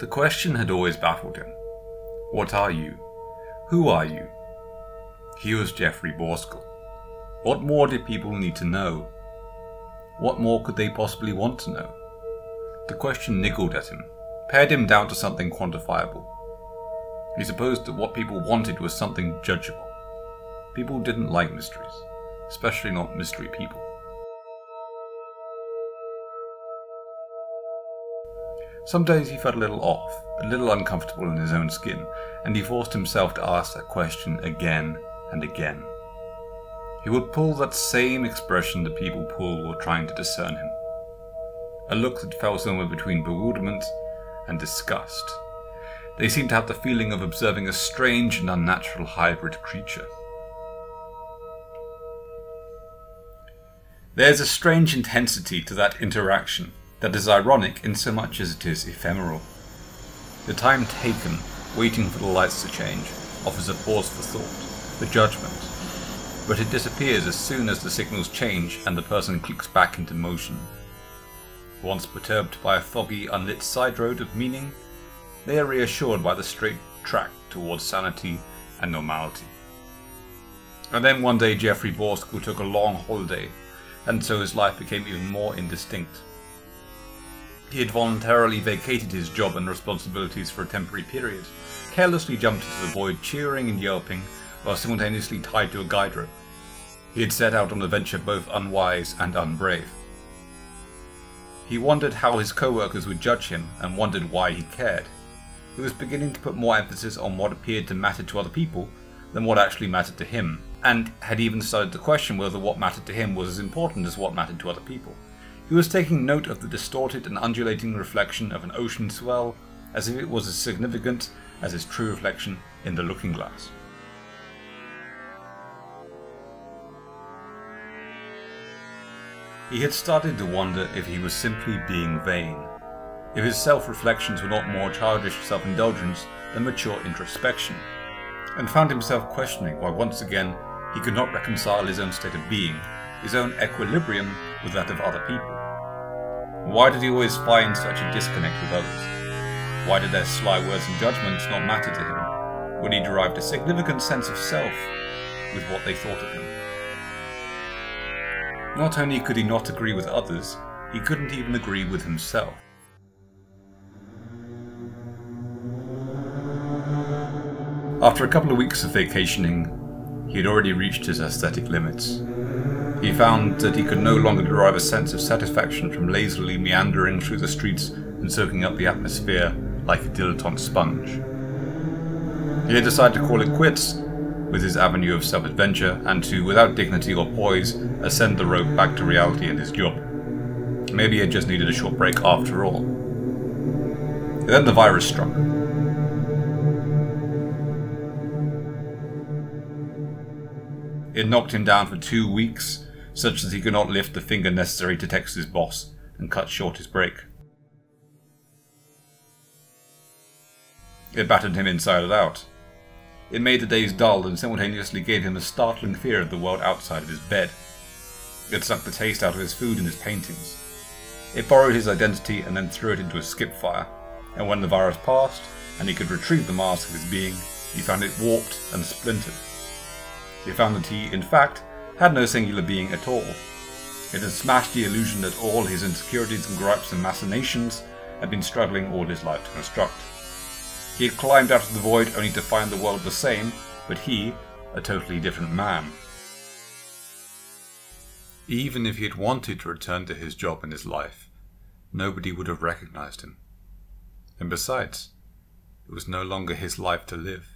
The question had always baffled him What are you? Who are you? He was Jeffrey Borscle. What more did people need to know? What more could they possibly want to know? The question niggled at him, pared him down to something quantifiable. He supposed that what people wanted was something judgeable. People didn't like mysteries, especially not mystery people. Some days he felt a little off, a little uncomfortable in his own skin, and he forced himself to ask that question again and again. He would pull that same expression the people pull while trying to discern him. A look that fell somewhere between bewilderment and disgust. They seemed to have the feeling of observing a strange and unnatural hybrid creature. There's a strange intensity to that interaction that is ironic in so much as it is ephemeral. The time taken, waiting for the lights to change, offers a pause for thought, for judgment, but it disappears as soon as the signals change and the person clicks back into motion. Once perturbed by a foggy, unlit side road of meaning, they are reassured by the straight track towards sanity and normality. And then one day Jeffrey Borscle took a long holiday, and so his life became even more indistinct. He had voluntarily vacated his job and responsibilities for a temporary period, carelessly jumped into the void, cheering and yelping, while simultaneously tied to a guide rope. He had set out on a venture both unwise and unbrave. He wondered how his co-workers would judge him and wondered why he cared. He was beginning to put more emphasis on what appeared to matter to other people than what actually mattered to him, and had even started to question whether what mattered to him was as important as what mattered to other people. He was taking note of the distorted and undulating reflection of an ocean swell as if it was as significant as its true reflection in the looking glass. He had started to wonder if he was simply being vain, if his self reflections were not more childish self indulgence than mature introspection, and found himself questioning why once again he could not reconcile his own state of being, his own equilibrium, with that of other people. Why did he always find such a disconnect with others? Why did their sly words and judgments not matter to him, when he derived a significant sense of self with what they thought of him? Not only could he not agree with others, he couldn't even agree with himself. After a couple of weeks of vacationing, he had already reached his aesthetic limits. He found that he could no longer derive a sense of satisfaction from lazily meandering through the streets and soaking up the atmosphere like a dilettante sponge. He had decided to call it quits with his avenue of self adventure and to, without dignity or poise, ascend the rope back to reality and his job. Maybe he had just needed a short break after all. And then the virus struck. It knocked him down for two weeks such that he could not lift the finger necessary to text his boss and cut short his break. It battered him inside and out. It made the days dull and simultaneously gave him a startling fear of the world outside of his bed. It sucked the taste out of his food and his paintings. It borrowed his identity and then threw it into a skip fire, and when the virus passed and he could retrieve the mask of his being, he found it warped and splintered. He found that he, in fact, had no singular being at all. It had smashed the illusion that all his insecurities and gripes and machinations had been struggling all his life to construct. He had climbed out of the void only to find the world the same, but he, a totally different man. Even if he had wanted to return to his job and his life, nobody would have recognized him. And besides, it was no longer his life to live.